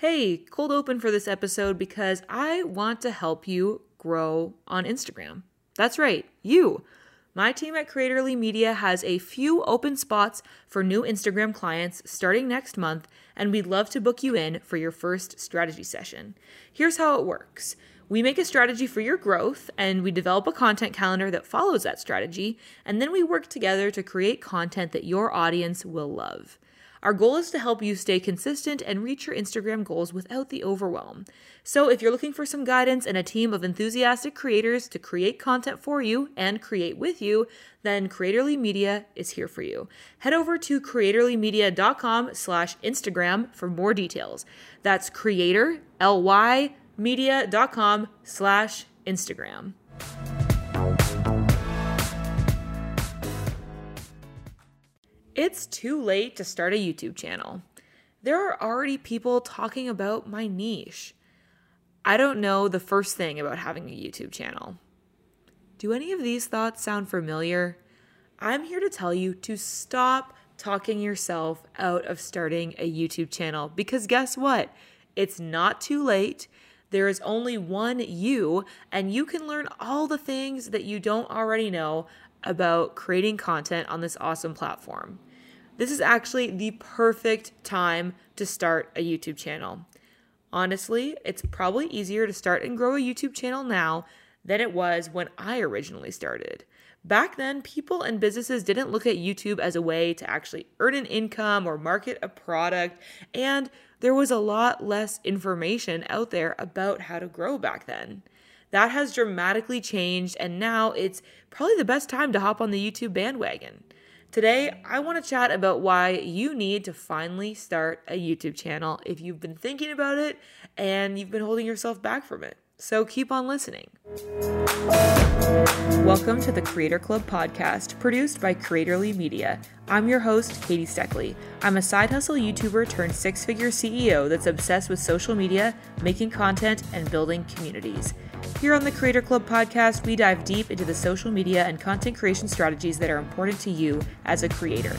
Hey, cold open for this episode because I want to help you grow on Instagram. That's right, you. My team at Creatorly Media has a few open spots for new Instagram clients starting next month, and we'd love to book you in for your first strategy session. Here's how it works. We make a strategy for your growth and we develop a content calendar that follows that strategy, and then we work together to create content that your audience will love. Our goal is to help you stay consistent and reach your Instagram goals without the overwhelm. So, if you're looking for some guidance and a team of enthusiastic creators to create content for you and create with you, then Creatorly Media is here for you. Head over to creatorlymedia.com slash Instagram for more details. That's creator, L-Y, media.com slash Instagram. It's too late to start a YouTube channel. There are already people talking about my niche. I don't know the first thing about having a YouTube channel. Do any of these thoughts sound familiar? I'm here to tell you to stop talking yourself out of starting a YouTube channel because guess what? It's not too late. There is only one you, and you can learn all the things that you don't already know about creating content on this awesome platform. This is actually the perfect time to start a YouTube channel. Honestly, it's probably easier to start and grow a YouTube channel now than it was when I originally started. Back then, people and businesses didn't look at YouTube as a way to actually earn an income or market a product, and there was a lot less information out there about how to grow back then. That has dramatically changed, and now it's probably the best time to hop on the YouTube bandwagon. Today, I want to chat about why you need to finally start a YouTube channel if you've been thinking about it and you've been holding yourself back from it. So keep on listening. Welcome to the Creator Club podcast, produced by Creatorly Media. I'm your host, Katie Steckley. I'm a side hustle YouTuber turned six figure CEO that's obsessed with social media, making content, and building communities. Here on the Creator Club podcast, we dive deep into the social media and content creation strategies that are important to you as a creator.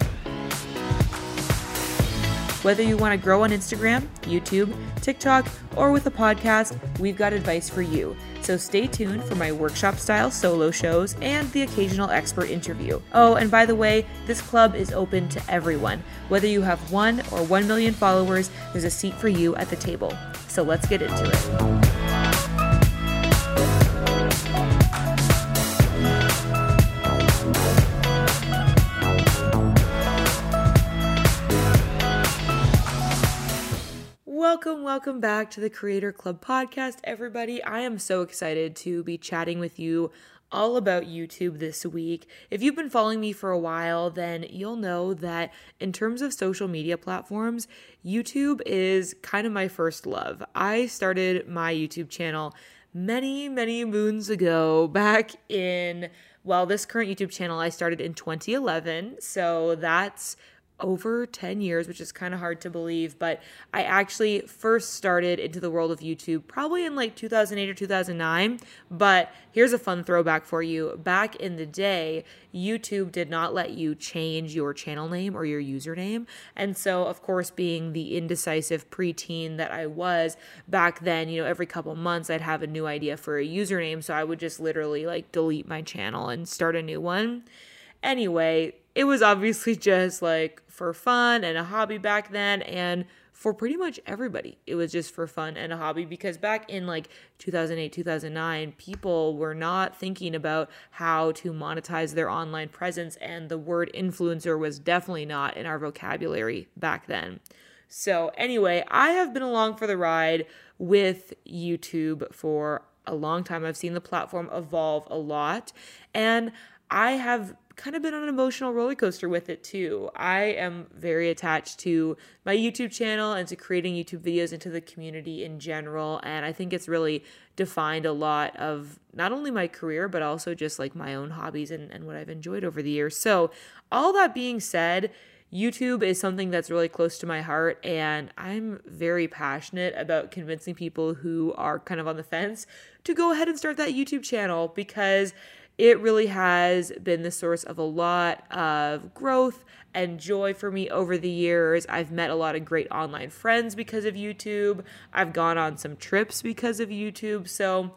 Whether you want to grow on Instagram, YouTube, TikTok, or with a podcast, we've got advice for you. So stay tuned for my workshop style solo shows and the occasional expert interview. Oh, and by the way, this club is open to everyone. Whether you have one or one million followers, there's a seat for you at the table. So let's get into it. Welcome, welcome back to the Creator Club podcast, everybody. I am so excited to be chatting with you all about YouTube this week. If you've been following me for a while, then you'll know that in terms of social media platforms, YouTube is kind of my first love. I started my YouTube channel many, many moons ago, back in, well, this current YouTube channel I started in 2011. So that's over 10 years, which is kind of hard to believe. But I actually first started into the world of YouTube probably in like 2008 or 2009. But here's a fun throwback for you. Back in the day, YouTube did not let you change your channel name or your username. And so, of course, being the indecisive preteen that I was back then, you know, every couple months I'd have a new idea for a username. So I would just literally like delete my channel and start a new one. Anyway, it was obviously just like for fun and a hobby back then and for pretty much everybody it was just for fun and a hobby because back in like 2008 2009 people were not thinking about how to monetize their online presence and the word influencer was definitely not in our vocabulary back then. So anyway i have been along for the ride with youtube for a long time. I've seen the platform evolve a lot and i have kind of been on an emotional roller coaster with it too. I am very attached to my YouTube channel and to creating YouTube videos into the community in general. And I think it's really defined a lot of not only my career, but also just like my own hobbies and, and what I've enjoyed over the years. So, all that being said, YouTube is something that's really close to my heart, and I'm very passionate about convincing people who are kind of on the fence to go ahead and start that YouTube channel because it really has been the source of a lot of growth and joy for me over the years. I've met a lot of great online friends because of YouTube. I've gone on some trips because of YouTube. So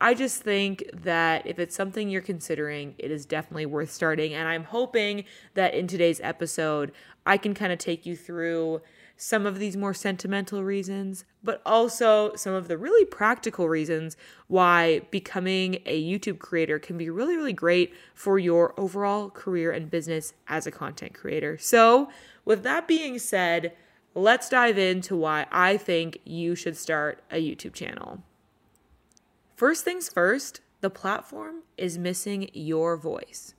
I just think that if it's something you're considering, it is definitely worth starting. And I'm hoping that in today's episode, I can kind of take you through some of these more sentimental reasons, but also some of the really practical reasons why becoming a YouTube creator can be really, really great for your overall career and business as a content creator. So, with that being said, let's dive into why I think you should start a YouTube channel. First things first, the platform is missing your voice.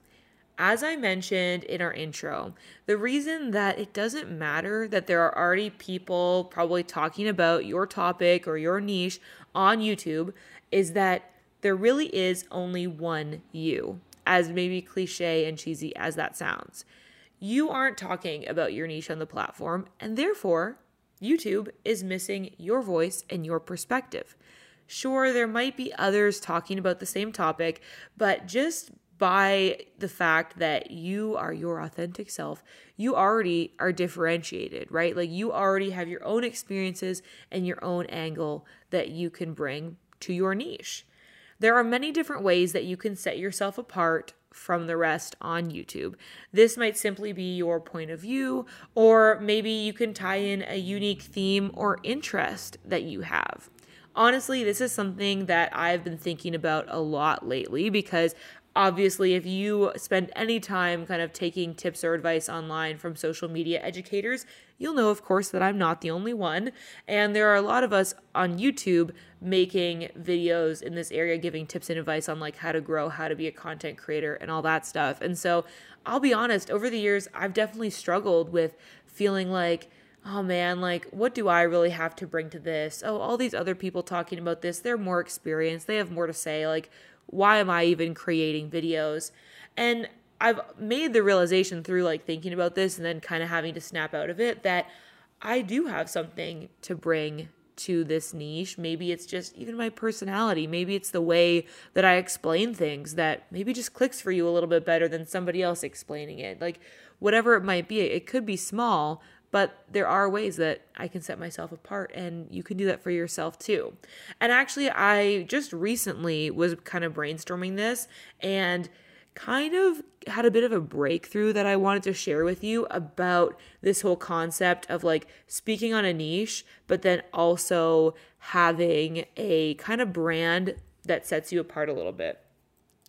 As I mentioned in our intro, the reason that it doesn't matter that there are already people probably talking about your topic or your niche on YouTube is that there really is only one you, as maybe cliche and cheesy as that sounds. You aren't talking about your niche on the platform, and therefore, YouTube is missing your voice and your perspective. Sure, there might be others talking about the same topic, but just by the fact that you are your authentic self, you already are differentiated, right? Like you already have your own experiences and your own angle that you can bring to your niche. There are many different ways that you can set yourself apart from the rest on YouTube. This might simply be your point of view, or maybe you can tie in a unique theme or interest that you have honestly, this is something that I've been thinking about a lot lately because obviously, if you spend any time kind of taking tips or advice online from social media educators, you'll know, of course, that I'm not the only one. And there are a lot of us on YouTube making videos in this area, giving tips and advice on like how to grow, how to be a content creator, and all that stuff. And so I'll be honest, over the years, I've definitely struggled with feeling like, oh man, like, what do I really have to bring to this? Oh, all these other people talking about this, they're more experienced, they have more to say. Like, why am I even creating videos? And I've made the realization through like thinking about this and then kind of having to snap out of it that I do have something to bring to this niche. Maybe it's just even my personality. Maybe it's the way that I explain things that maybe just clicks for you a little bit better than somebody else explaining it. Like whatever it might be, it could be small, but there are ways that I can set myself apart, and you can do that for yourself too. And actually, I just recently was kind of brainstorming this and kind of had a bit of a breakthrough that I wanted to share with you about this whole concept of like speaking on a niche, but then also having a kind of brand that sets you apart a little bit.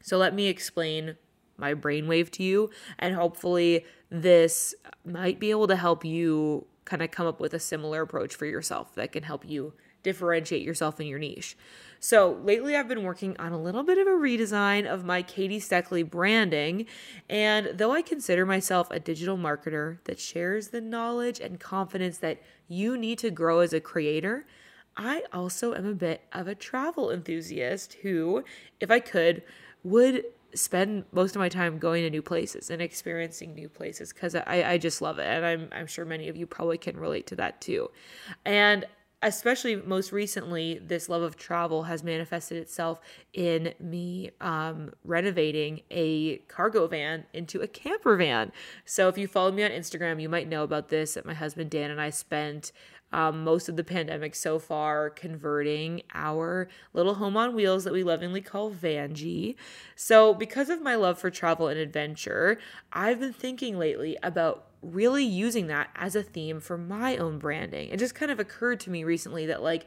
So, let me explain my brainwave to you, and hopefully, this might be able to help you kind of come up with a similar approach for yourself that can help you differentiate yourself in your niche. So, lately I've been working on a little bit of a redesign of my Katie Steckley branding. And though I consider myself a digital marketer that shares the knowledge and confidence that you need to grow as a creator, I also am a bit of a travel enthusiast who, if I could, would spend most of my time going to new places and experiencing new places because I, I just love it. And I'm, I'm sure many of you probably can relate to that too. And especially most recently, this love of travel has manifested itself in me um, renovating a cargo van into a camper van. So, if you follow me on Instagram, you might know about this. That my husband Dan and I spent um, most of the pandemic so far converting our little home on wheels that we lovingly call Vanjie. So, because of my love for travel and adventure, I've been thinking lately about really using that as a theme for my own branding. It just kind of occurred to me recently that, like,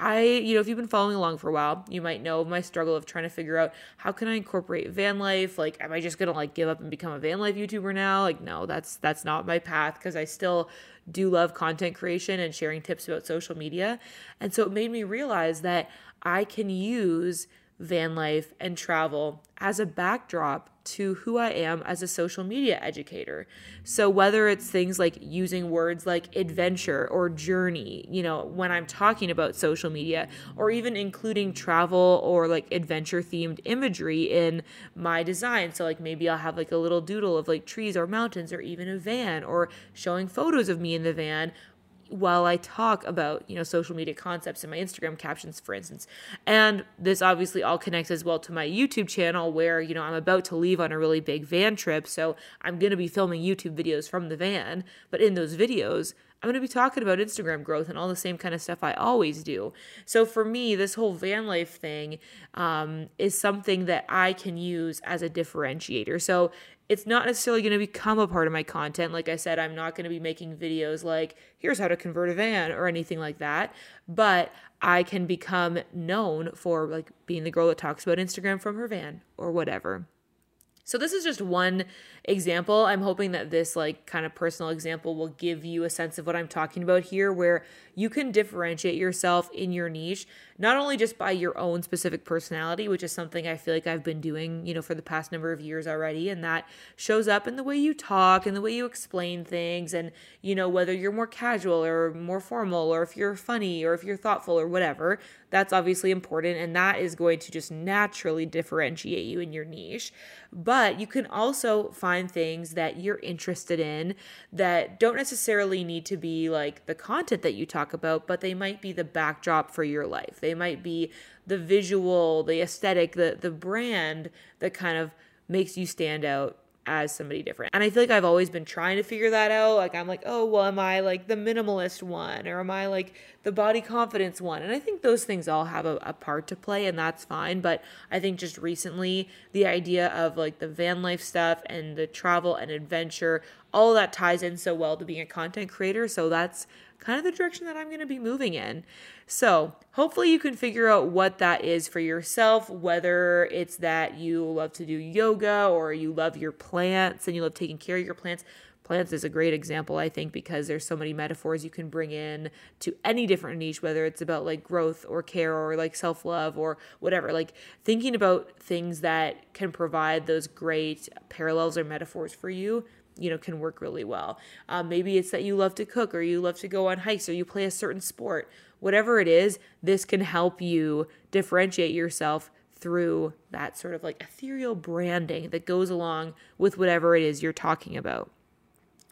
I, you know, if you've been following along for a while, you might know my struggle of trying to figure out how can I incorporate van life? Like, am I just gonna like give up and become a van life YouTuber now? Like, no, that's that's not my path because I still do love content creation and sharing tips about social media. And so it made me realize that I can use van life and travel as a backdrop to who I am as a social media educator. So, whether it's things like using words like adventure or journey, you know, when I'm talking about social media, or even including travel or like adventure themed imagery in my design. So, like maybe I'll have like a little doodle of like trees or mountains or even a van, or showing photos of me in the van while I talk about, you know, social media concepts in my Instagram captions, for instance. And this obviously all connects as well to my YouTube channel where, you know, I'm about to leave on a really big van trip. So I'm going to be filming YouTube videos from the van. But in those videos, I'm going to be talking about Instagram growth and all the same kind of stuff I always do. So for me, this whole van life thing um, is something that I can use as a differentiator. So it's not necessarily going to become a part of my content. Like I said, I'm not going to be making videos like, here's how to convert a van or anything like that. But I can become known for like being the girl that talks about Instagram from her van or whatever. So this is just one example. I'm hoping that this like kind of personal example will give you a sense of what I'm talking about here where you can differentiate yourself in your niche not only just by your own specific personality, which is something I feel like I've been doing, you know, for the past number of years already and that shows up in the way you talk and the way you explain things and you know whether you're more casual or more formal or if you're funny or if you're thoughtful or whatever. That's obviously important and that is going to just naturally differentiate you in your niche. But you can also find things that you're interested in that don't necessarily need to be like the content that you talk about, but they might be the backdrop for your life. They might be the visual, the aesthetic, the the brand that kind of makes you stand out as somebody different. And I feel like I've always been trying to figure that out. Like I'm like, oh, well, am I like the minimalist one or am I like the body confidence one? And I think those things all have a, a, part to play and that's fine. But I think just recently the idea of like the van life stuff and the travel and adventure, all that ties in so well to being a content creator. So that's kind of the direction that I'm going to be moving in. So, hopefully, you can figure out what that is for yourself, whether it's that you love to do yoga or you love your plants and you love taking care of your plants. Plants is a great example, I think, because there's so many metaphors you can bring in to any different niche, whether it's about like growth or care or like self love or whatever. Like thinking about things that can provide those great parallels or metaphors for you you know can work really well. Um, maybe it's that you love to cook or you love to go on hikes or you play a certain sport. Whatever it is this can help you differentiate yourself through that sort of like ethereal branding that goes along with whatever it is you're talking about.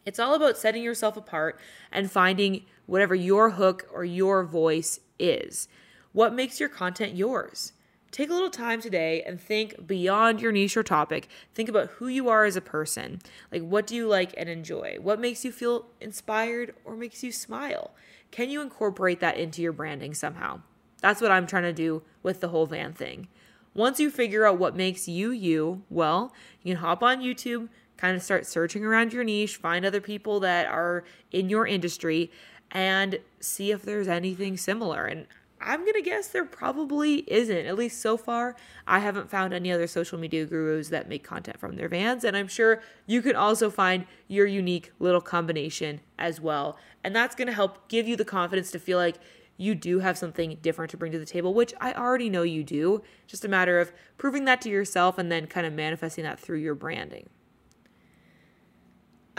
It's all about setting yourself apart and finding whatever your hook or your voice is. What makes your content yours Take a little time today and think beyond your niche or topic. Think about who you are as a person. Like, what do you like and enjoy? What makes you feel inspired or makes you smile? Can you incorporate that into your branding somehow? That's what I'm trying to do with the whole van thing. Once you figure out what makes you you, well, you can hop on YouTube, kind of start searching around your niche, find other people that are in your industry, and see if there's anything similar. And I'm going to guess there probably isn't. At least so far, I haven't found any other social media gurus that make content from their vans. And I'm sure you can also find your unique little combination as well. And that's going to help give you the confidence to feel like you do have something different to bring to the table, which I already know you do. Just a matter of proving that to yourself and then kind of manifesting that through your branding.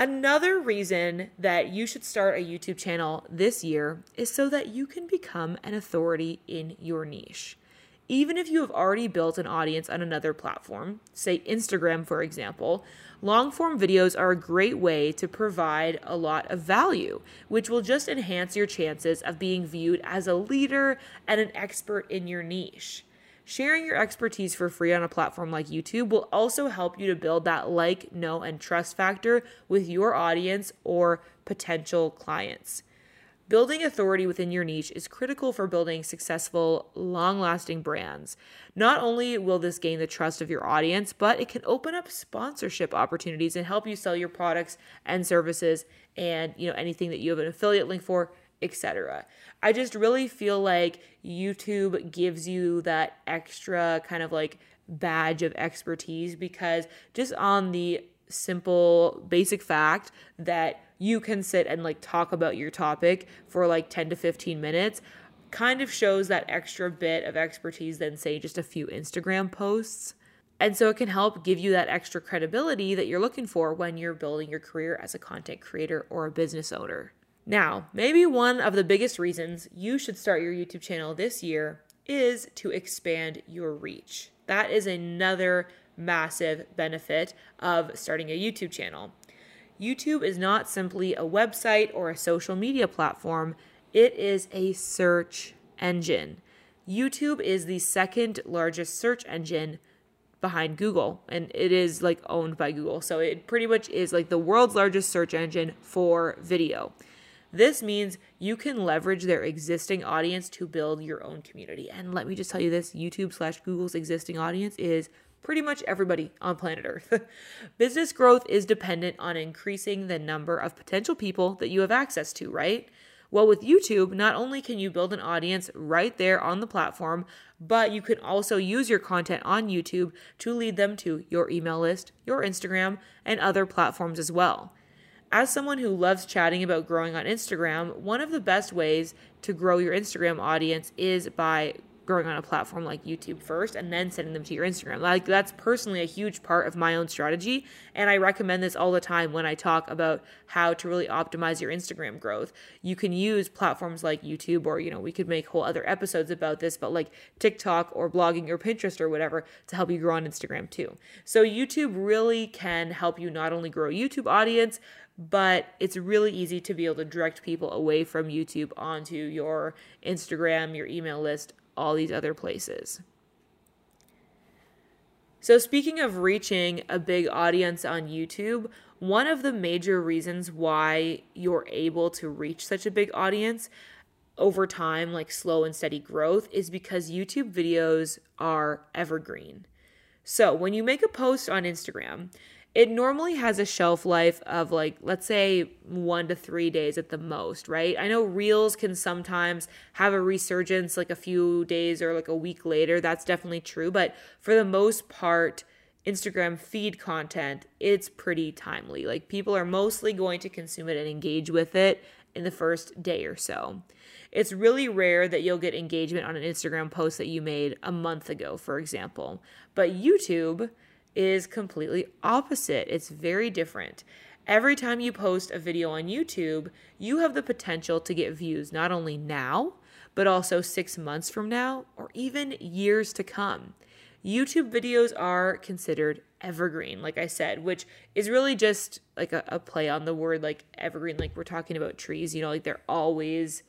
Another reason that you should start a YouTube channel this year is so that you can become an authority in your niche. Even if you have already built an audience on another platform, say Instagram, for example, long form videos are a great way to provide a lot of value, which will just enhance your chances of being viewed as a leader and an expert in your niche. Sharing your expertise for free on a platform like YouTube will also help you to build that like, know, and trust factor with your audience or potential clients. Building authority within your niche is critical for building successful, long lasting brands. Not only will this gain the trust of your audience, but it can open up sponsorship opportunities and help you sell your products and services and you know anything that you have an affiliate link for etc. I just really feel like YouTube gives you that extra kind of like badge of expertise because just on the simple basic fact that you can sit and like talk about your topic for like 10 to 15 minutes kind of shows that extra bit of expertise than say just a few Instagram posts. And so it can help give you that extra credibility that you're looking for when you're building your career as a content creator or a business owner. Now, maybe one of the biggest reasons you should start your YouTube channel this year is to expand your reach. That is another massive benefit of starting a YouTube channel. YouTube is not simply a website or a social media platform, it is a search engine. YouTube is the second largest search engine behind Google and it is like owned by Google. So it pretty much is like the world's largest search engine for video. This means you can leverage their existing audience to build your own community. And let me just tell you this YouTube slash Google's existing audience is pretty much everybody on planet Earth. Business growth is dependent on increasing the number of potential people that you have access to, right? Well, with YouTube, not only can you build an audience right there on the platform, but you can also use your content on YouTube to lead them to your email list, your Instagram, and other platforms as well. As someone who loves chatting about growing on Instagram, one of the best ways to grow your Instagram audience is by growing on a platform like YouTube first and then sending them to your Instagram. Like that's personally a huge part of my own strategy and I recommend this all the time when I talk about how to really optimize your Instagram growth. You can use platforms like YouTube or you know, we could make whole other episodes about this, but like TikTok or blogging or Pinterest or whatever to help you grow on Instagram too. So YouTube really can help you not only grow YouTube audience, but it's really easy to be able to direct people away from YouTube onto your Instagram, your email list, all these other places. So, speaking of reaching a big audience on YouTube, one of the major reasons why you're able to reach such a big audience over time, like slow and steady growth, is because YouTube videos are evergreen. So, when you make a post on Instagram, it normally has a shelf life of like let's say 1 to 3 days at the most, right? I know reels can sometimes have a resurgence like a few days or like a week later. That's definitely true, but for the most part Instagram feed content, it's pretty timely. Like people are mostly going to consume it and engage with it in the first day or so. It's really rare that you'll get engagement on an Instagram post that you made a month ago, for example. But YouTube is completely opposite. It's very different. Every time you post a video on YouTube, you have the potential to get views not only now, but also six months from now or even years to come. YouTube videos are considered evergreen, like I said, which is really just like a, a, play on the word like evergreen, like we're talking about trees, you know, like they're always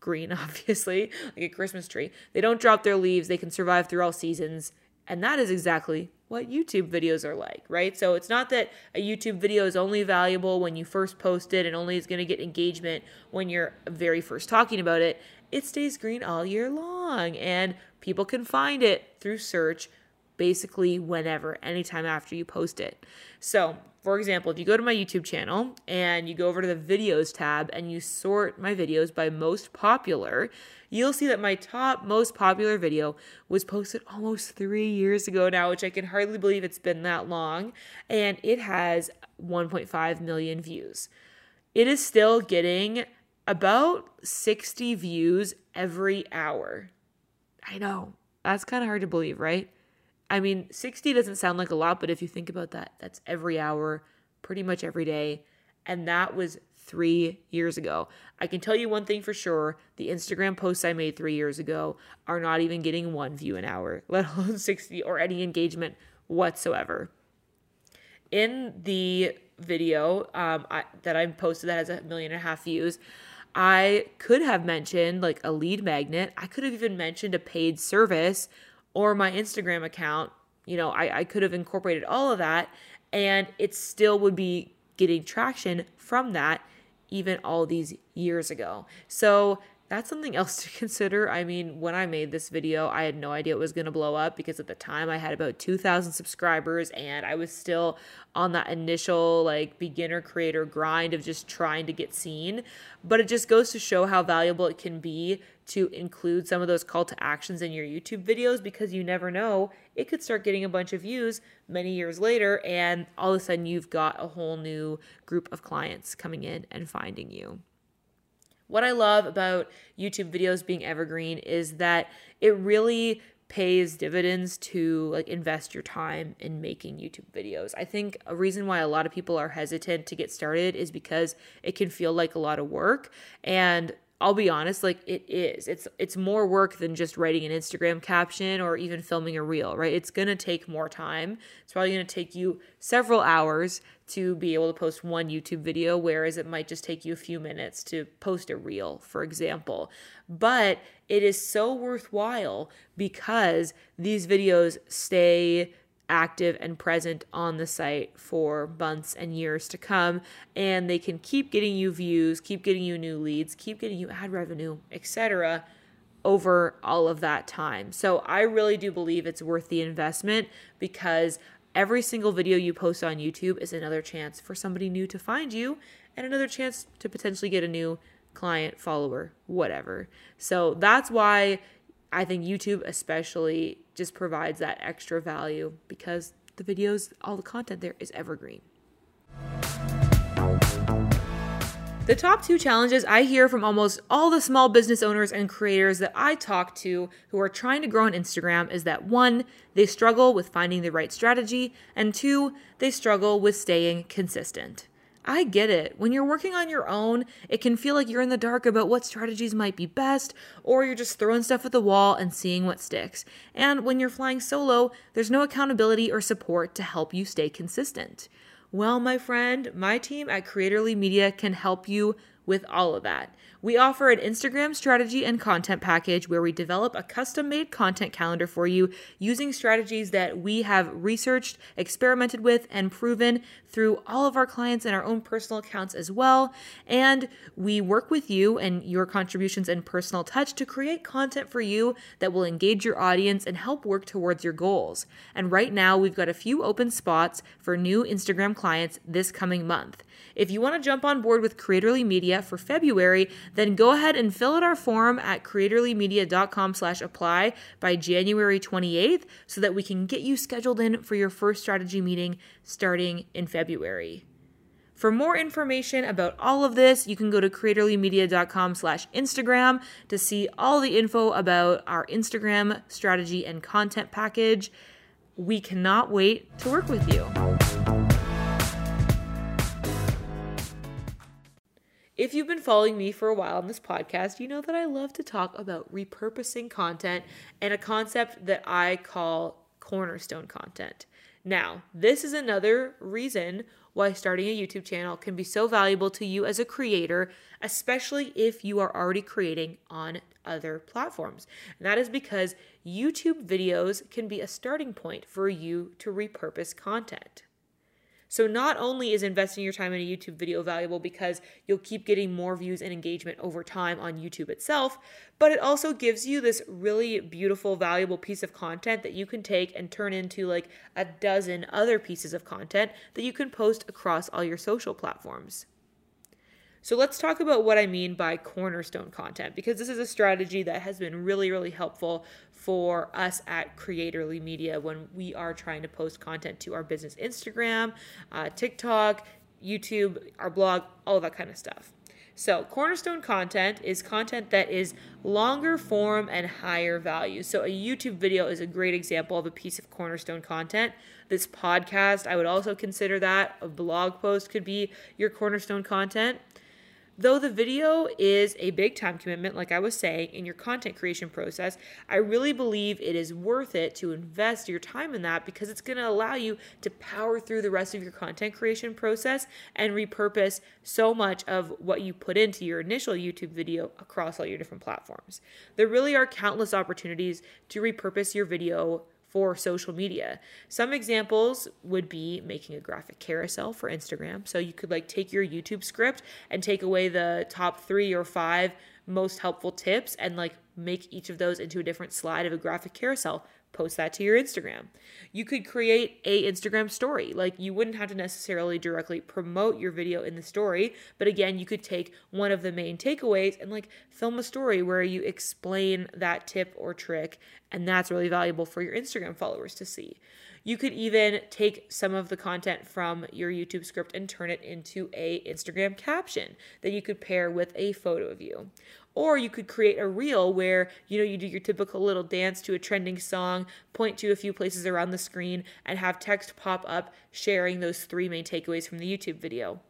green, obviously, like a Christmas tree. They don't drop their leaves, they can survive through all seasons. And that is exactly what YouTube videos are like, right? So it's not that a YouTube video is only valuable when you first post it and only is going to get engagement when you're very first talking about it. It stays green all year long and people can find it through search basically whenever, anytime after you post it. So, for example, if you go to my YouTube channel and you go over to the videos tab and you sort my videos by most popular, you'll see that my top most popular video was posted almost three years ago now, which I can hardly believe it's been that long. And it has 1.5 million views. It is still getting about 60 views every hour. I know. That's kind of hard to believe, right? I mean, 60 doesn't sound like a lot, but if you think about that, that's every hour, pretty much every day. And that was three years ago. I can tell you one thing for sure the Instagram posts I made three years ago are not even getting one view an hour, let alone 60 or any engagement whatsoever. In the video um, I, that I posted that has a million and a half views, I could have mentioned like a lead magnet. I could have even mentioned a paid service or my Instagram account, you know, I, I could have incorporated all of that and it still would be getting traction from that even all these years ago. So that's something else to consider. I mean, when I made this video, I had no idea it was going to blow up because at the time I had about 2,000 subscribers and I was still on that initial like beginner creator grind of just trying to get seen. But it just goes to show how valuable it can be to include some of those call to actions in your YouTube videos because you never know, it could start getting a bunch of views many years later and all of a sudden you've got a whole new group of clients coming in and finding you. What I love about YouTube videos being evergreen is that it really pays dividends to like invest your time in making YouTube videos. I think a reason why a lot of people are hesitant to get started is because it can feel like a lot of work and I'll be honest, like it is. It's it's more work than just writing an Instagram caption or even filming a reel, right? It's going to take more time. It's probably going to take you several hours to be able to post one YouTube video whereas it might just take you a few minutes to post a reel, for example. But it is so worthwhile because these videos stay active and present on the site for months and years to come and they can keep getting you views keep getting you new leads keep getting you ad revenue etc over all of that time so i really do believe it's worth the investment because every single video you post on youtube is another chance for somebody new to find you and another chance to potentially get a new client follower whatever so that's why I think YouTube especially just provides that extra value because the videos, all the content there is evergreen. The top two challenges I hear from almost all the small business owners and creators that I talk to who are trying to grow on Instagram is that one, they struggle with finding the right strategy, and two, they struggle with staying consistent. I get it. When you're working on your own, it can feel like you're in the dark about what strategies might be best, or you're just throwing stuff at the wall and seeing what sticks. And when you're flying solo, there's no accountability or support to help you stay consistent. Well, my friend, my team at Creatorly Media can help you with all of that. We offer an Instagram strategy and content package where we develop a custom made content calendar for you using strategies that we have researched, experimented with, and proven through all of our clients and our own personal accounts as well. And we work with you and your contributions and personal touch to create content for you that will engage your audience and help work towards your goals. And right now, we've got a few open spots for new Instagram clients this coming month. If you want to jump on board with Creatorly Media for February, then go ahead and fill out our form at creatorlymedia.com slash apply by January 28th so that we can get you scheduled in for your first strategy meeting starting in February. For more information about all of this, you can go to creatorlymedia.com slash Instagram to see all the info about our Instagram strategy and content package. We cannot wait to work with you. If you've been following me for a while on this podcast, you know that I love to talk about repurposing content and a concept that I call cornerstone content. Now, this is another reason why starting a YouTube channel can be so valuable to you as a creator, especially if you are already creating on other platforms. And that is because YouTube videos can be a starting point for you to repurpose content. So not only is investing your time in a YouTube video valuable because you'll keep getting more views and engagement over time on YouTube itself, but it also gives you this really beautiful, valuable piece of content that you can take and turn into like a dozen other pieces of content that you can post across all your social platforms. So let's talk about what I mean by cornerstone content because this is a strategy that has been really, really helpful for us at Creatorly Media when we are trying to post content to our business Instagram, uh, TikTok, YouTube, our blog, all that kind of stuff. So, cornerstone content is content that is longer form and higher value. So, a YouTube video is a great example of a piece of cornerstone content. This podcast, I would also consider that. A blog post could be your cornerstone content. Though the video is a big time commitment, like I was saying, in your content creation process, I really believe it is worth it to invest your time in that because it's going to allow you to power through the rest of your content creation process and repurpose so much of what you put into your initial YouTube video across all your different platforms. There really are countless opportunities to repurpose your video for social media. Some examples would be making a graphic carousel for Instagram. So you could like take your YouTube script and take away the top 3 or 5 most helpful tips and like make each of those into a different slide of a graphic carousel post that to your Instagram. You could create a Instagram story. Like you wouldn't have to necessarily directly promote your video in the story, but again, you could take one of the main takeaways and like film a story where you explain that tip or trick, and that's really valuable for your Instagram followers to see. You could even take some of the content from your YouTube script and turn it into a Instagram caption that you could pair with a photo of you. Or you could create a reel where, you know, you do your typical little dance to a trending song, point to a few places around the screen, and have text pop up sharing those three main takeaways from the YouTube video.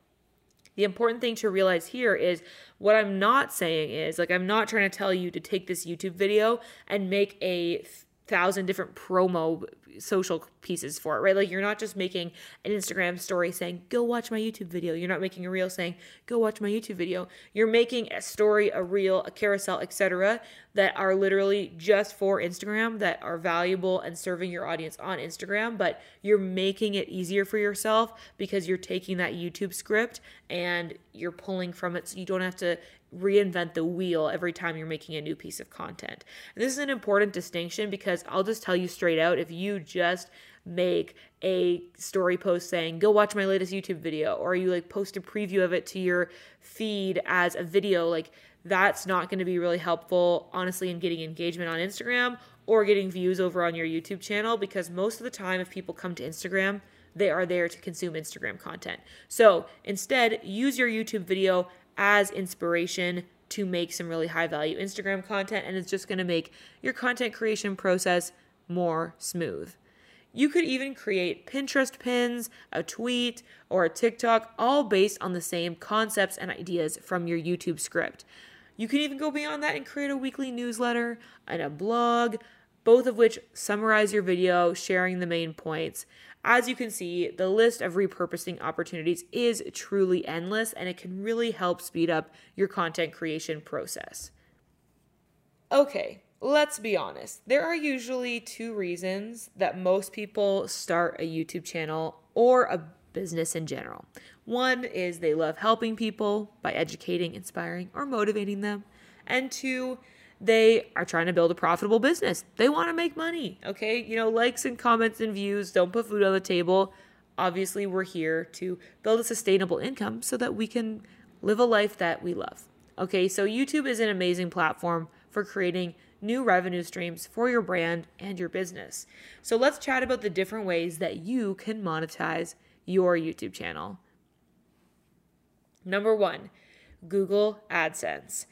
The important thing to realize here is what I'm not saying is like, I'm not trying to tell you to take this YouTube video and make a thousand different promo social pieces for it, right? Like you're not just making an Instagram story saying, go watch my YouTube video. You're not making a reel saying, go watch my YouTube video. You're making a story, a reel, a carousel, etc. that are literally just for Instagram that are valuable and serving your audience on Instagram, but you're making it easier for yourself because you're taking that YouTube script and you're pulling from it so you don't have to reinvent the wheel every time you're making a new piece of content. And this is an important distinction because I'll just tell you straight out if you just make a story post saying go watch my latest YouTube video or you like post a preview of it to your feed as a video like that's not going to be really helpful honestly in getting engagement on Instagram or getting views over on your YouTube channel because most of the time if people come to Instagram they are there to consume Instagram content. So instead, use your YouTube video as inspiration to make some really high value Instagram content, and it's just gonna make your content creation process more smooth. You could even create Pinterest pins, a tweet, or a TikTok, all based on the same concepts and ideas from your YouTube script. You can even go beyond that and create a weekly newsletter and a blog, both of which summarize your video, sharing the main points. As you can see, the list of repurposing opportunities is truly endless and it can really help speed up your content creation process. Okay, let's be honest. There are usually two reasons that most people start a YouTube channel or a business in general. One is they love helping people by educating, inspiring, or motivating them. And two, they are trying to build a profitable business. They want to make money, okay? You know, likes and comments and views don't put food on the table. Obviously, we're here to build a sustainable income so that we can live a life that we love. Okay, so YouTube is an amazing platform for creating new revenue streams for your brand and your business. So let's chat about the different ways that you can monetize your YouTube channel. Number one, Google AdSense.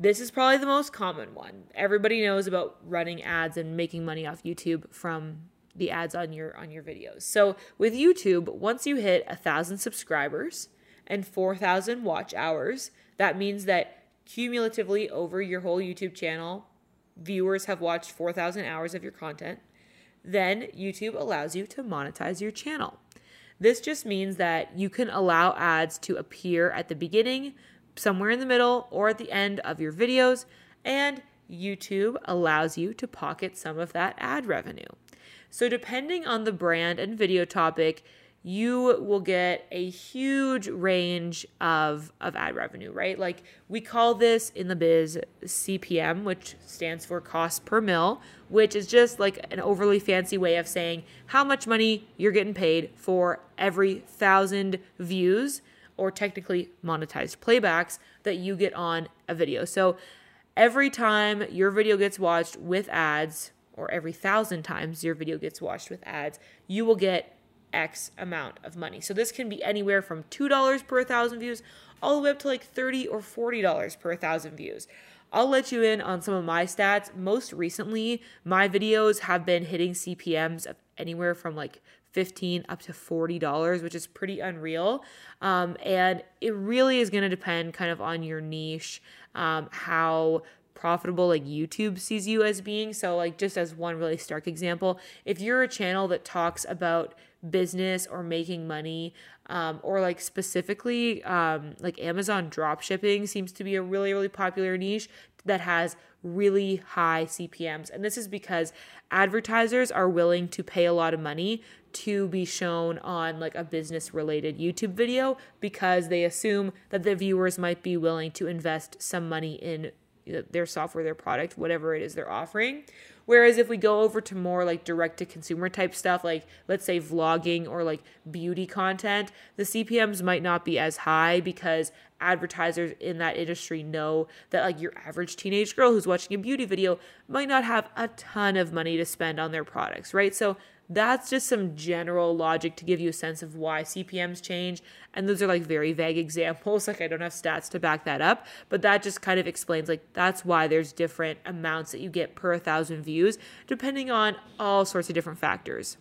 This is probably the most common one. Everybody knows about running ads and making money off YouTube from the ads on your on your videos. So with YouTube, once you hit a thousand subscribers and four thousand watch hours, that means that cumulatively over your whole YouTube channel, viewers have watched four thousand hours of your content. Then YouTube allows you to monetize your channel. This just means that you can allow ads to appear at the beginning, somewhere in the middle or at the end of your videos, and YouTube allows you to pocket some of that ad revenue. So, depending on the brand and video topic, you will get a huge range of, of ad revenue, right? Like we call this in the biz CPM, which stands for cost per mil, which is just like an overly fancy way of saying how much money you're getting paid for every thousand views or technically monetized playbacks that you get on a video. So every time your video gets watched with ads, or every thousand times your video gets watched with ads, you will get X amount of money. So this can be anywhere from $2 per thousand views all the way up to like 30 or $40 per thousand views. I'll let you in on some of my stats. Most recently, my videos have been hitting CPMs of anywhere from like 15 up to $40, which is pretty unreal. Um, and it really is going to depend kind of on your niche, um, how profitable like YouTube sees you as being. So, like, just as one really stark example, if you're a channel that talks about business or making money, um, or like specifically, um, like Amazon drop shipping seems to be a really, really popular niche that has really high CPMs. And this is because advertisers are willing to pay a lot of money to be shown on like a business related YouTube video because they assume that the viewers might be willing to invest some money in their software, their product, whatever it is they're offering. Whereas if we go over to more like direct to consumer type stuff, like let's say vlogging or like beauty content, the CPMs might not be as high because advertisers in that industry know that like your average teenage girl who's watching a beauty video might not have a ton of money to spend on their products, right? So that's just some general logic to give you a sense of why CPMs change. And those are like very vague examples. Like I don't have stats to back that up, but that just kind of explains like that's why there's different amounts that you get per thousand views, depending on all sorts of different factors.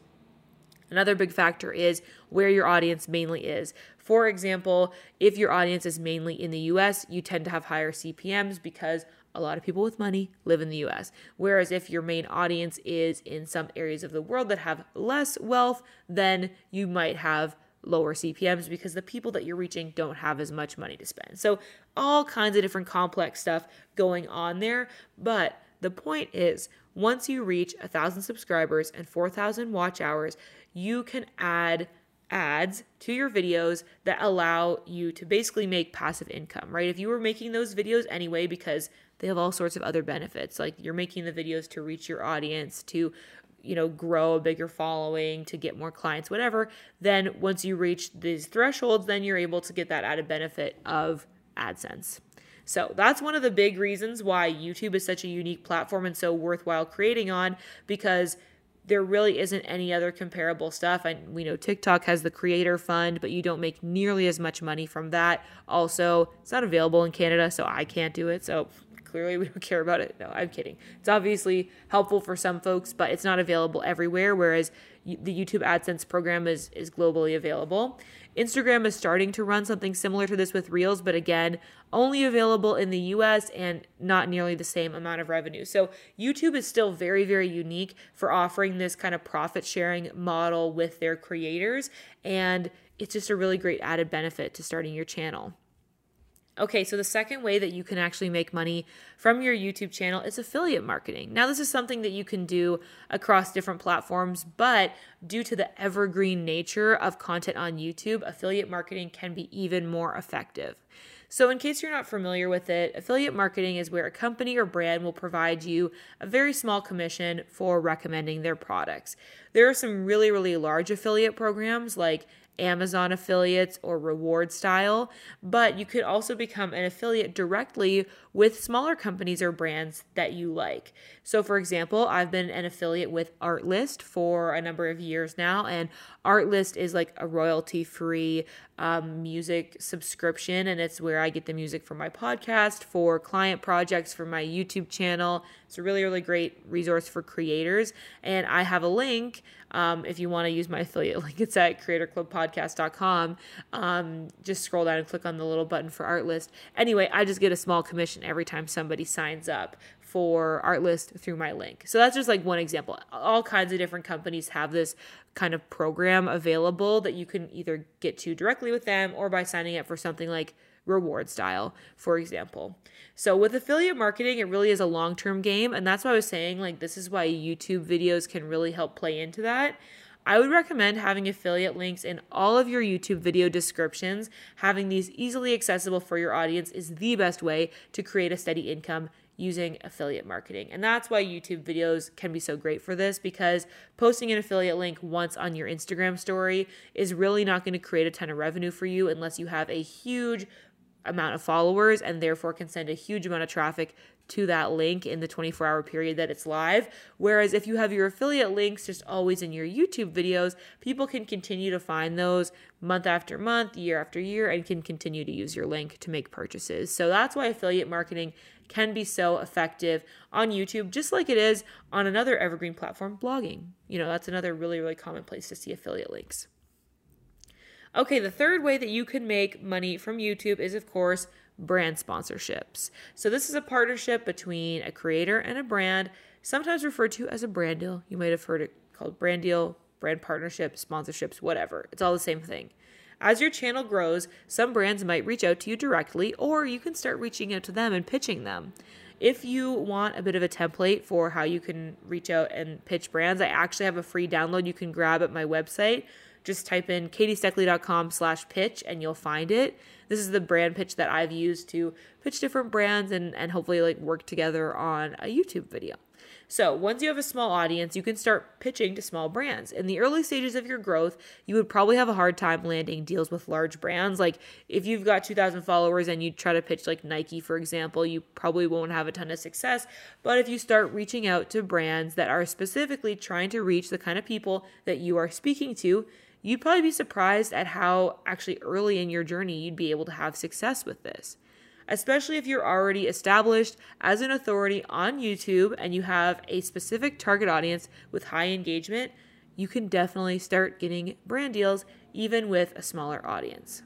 Another big factor is where your audience mainly is. For example, if your audience is mainly in the US, you tend to have higher CPMs because a lot of people with money live in the US. Whereas if your main audience is in some areas of the world that have less wealth, then you might have lower CPMs because the people that you're reaching don't have as much money to spend. So, all kinds of different complex stuff going on there. But the point is, once you reach a thousand subscribers and 4,000 watch hours, you can add ads to your videos that allow you to basically make passive income, right? If you were making those videos anyway, because they have all sorts of other benefits, like you're making the videos to reach your audience, to you know, grow a bigger following, to get more clients, whatever, then once you reach these thresholds, then you're able to get that added benefit of AdSense. So that's one of the big reasons why YouTube is such a unique platform and so worthwhile creating on because there really isn't any other comparable stuff. And we know TikTok has the creator fund, but you don't make nearly as much money from that. Also, it's not available in Canada, so I can't do it. So clearly we don't care about it. No, I'm kidding. It's obviously helpful for some folks, but it's not available everywhere. Whereas the YouTube AdSense program is is globally available. Instagram is starting to run something similar to this with Reels, but again, only available in the US and not nearly the same amount of revenue. So, YouTube is still very, very unique for offering this kind of profit sharing model with their creators. And it's just a really great added benefit to starting your channel. Okay, so the second way that you can actually make money from your YouTube channel is affiliate marketing. Now, this is something that you can do across different platforms, but due to the evergreen nature of content on YouTube, affiliate marketing can be even more effective. So, in case you're not familiar with it, affiliate marketing is where a company or brand will provide you a very small commission for recommending their products. There are some really, really large affiliate programs like Amazon affiliates or reward style, but you could also become an affiliate directly with smaller companies or brands that you like. So, for example, I've been an affiliate with Artlist for a number of years now, and Artlist is like a royalty free um, music subscription, and it's where I get the music for my podcast, for client projects, for my YouTube channel. It's a really, really great resource for creators. And I have a link um, if you want to use my affiliate link. It's at creatorclubpodcast.com. Um, just scroll down and click on the little button for Artlist. Anyway, I just get a small commission every time somebody signs up for Artlist through my link. So that's just like one example. All kinds of different companies have this kind of program available that you can either get to directly with them or by signing up for something like reward style, for example. So with affiliate marketing, it really is a long-term game, and that's why I was saying like this is why YouTube videos can really help play into that. I would recommend having affiliate links in all of your YouTube video descriptions. Having these easily accessible for your audience is the best way to create a steady income using affiliate marketing. And that's why YouTube videos can be so great for this because posting an affiliate link once on your Instagram story is really not going to create a ton of revenue for you unless you have a huge amount of followers and therefore can send a huge amount of traffic to that link in the 24 hour period that it's live. Whereas if you have your affiliate links just always in your YouTube videos, people can continue to find those month after month, year after year, and can continue to use your link to make purchases. So that's why affiliate marketing can be so effective on YouTube, just like it is on another evergreen platform, blogging. You know, that's another really, really common place to see affiliate links. Okay, the third way that you can make money from YouTube is, of course, brand sponsorships. So, this is a partnership between a creator and a brand, sometimes referred to as a brand deal. You might have heard it called brand deal, brand partnership, sponsorships, whatever. It's all the same thing. As your channel grows, some brands might reach out to you directly, or you can start reaching out to them and pitching them. If you want a bit of a template for how you can reach out and pitch brands, I actually have a free download you can grab at my website. Just type in katiesteckley.com slash pitch and you'll find it. This is the brand pitch that I've used to pitch different brands and, and hopefully like work together on a YouTube video. So, once you have a small audience, you can start pitching to small brands. In the early stages of your growth, you would probably have a hard time landing deals with large brands. Like, if you've got 2,000 followers and you try to pitch, like Nike, for example, you probably won't have a ton of success. But if you start reaching out to brands that are specifically trying to reach the kind of people that you are speaking to, you'd probably be surprised at how actually early in your journey you'd be able to have success with this especially if you're already established as an authority on YouTube and you have a specific target audience with high engagement. you can definitely start getting brand deals even with a smaller audience.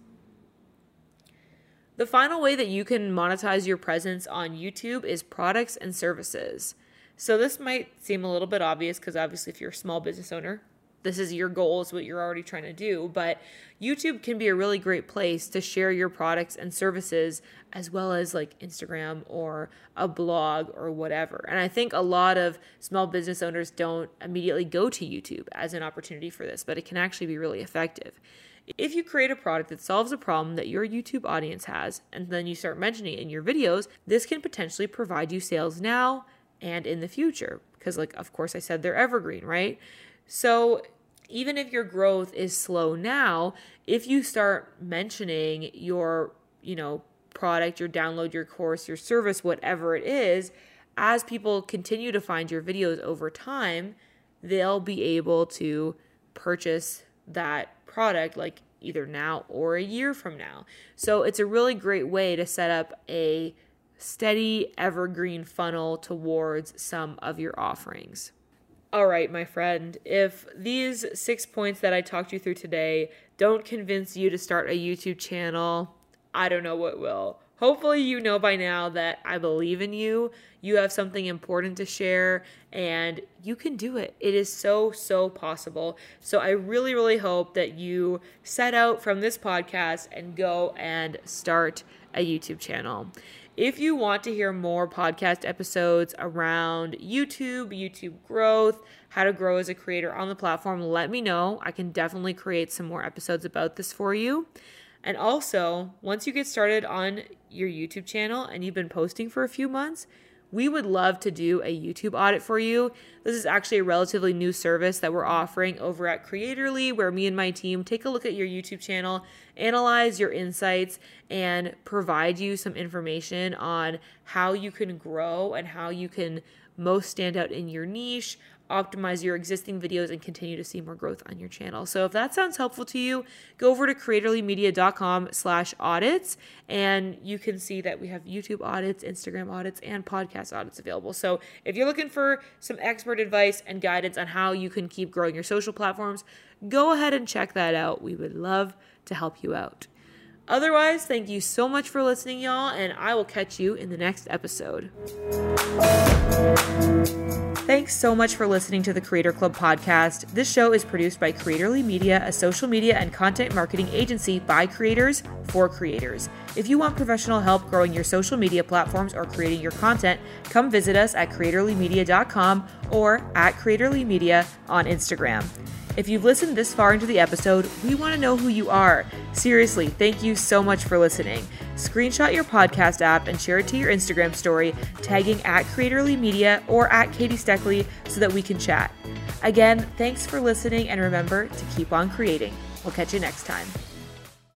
The final way that you can monetize your presence on YouTube is products and services. So, this might seem a little bit obvious because obviously, if you're a small business owner, this is your goal, is what you're already trying to do. But YouTube can be a really great place to share your products and services as well as like Instagram or a blog or whatever. And I think a lot of small business owners don't immediately go to YouTube as an opportunity for this, but it can actually be really effective. If you create a product that solves a problem that your YouTube audience has, and then you start mentioning it in your videos, this can potentially provide you sales now and in the future. Because, like, of course, I said they're evergreen, right? So even if your growth is slow now, if you start mentioning your, you know, product, your download, your course, your service, whatever it is, as people continue to find your videos over time, they'll be able to purchase that product like either now or a year from now. So it's a really great way to set up a steady evergreen funnel towards some of your offerings. All right, my friend, if these six points that I talked you through today don't convince you to start a YouTube channel, I don't know what will. Hopefully, you know by now that I believe in you. You have something important to share, and you can do it. It is so, so possible. So, I really, really hope that you set out from this podcast and go and start a YouTube channel. If you want to hear more podcast episodes around YouTube, YouTube growth, how to grow as a creator on the platform, let me know. I can definitely create some more episodes about this for you. And also, once you get started on your YouTube channel and you've been posting for a few months, we would love to do a YouTube audit for you. This is actually a relatively new service that we're offering over at Creatorly, where me and my team take a look at your YouTube channel, analyze your insights, and provide you some information on how you can grow and how you can most stand out in your niche, optimize your existing videos and continue to see more growth on your channel. So if that sounds helpful to you, go over to creatorlymedia.com slash audits and you can see that we have YouTube audits, Instagram audits, and podcast audits available. So if you're looking for some expert advice and guidance on how you can keep growing your social platforms, go ahead and check that out. We would love to help you out. Otherwise, thank you so much for listening, y'all, and I will catch you in the next episode. Thanks so much for listening to the Creator Club podcast. This show is produced by Creatorly Media, a social media and content marketing agency by creators for creators. If you want professional help growing your social media platforms or creating your content, come visit us at creatorlymedia.com or at creatorlymedia on Instagram. If you've listened this far into the episode, we want to know who you are. Seriously, thank you so much for listening. Screenshot your podcast app and share it to your Instagram story, tagging at Creatorly Media or at Katie Steckley so that we can chat. Again, thanks for listening and remember to keep on creating. We'll catch you next time.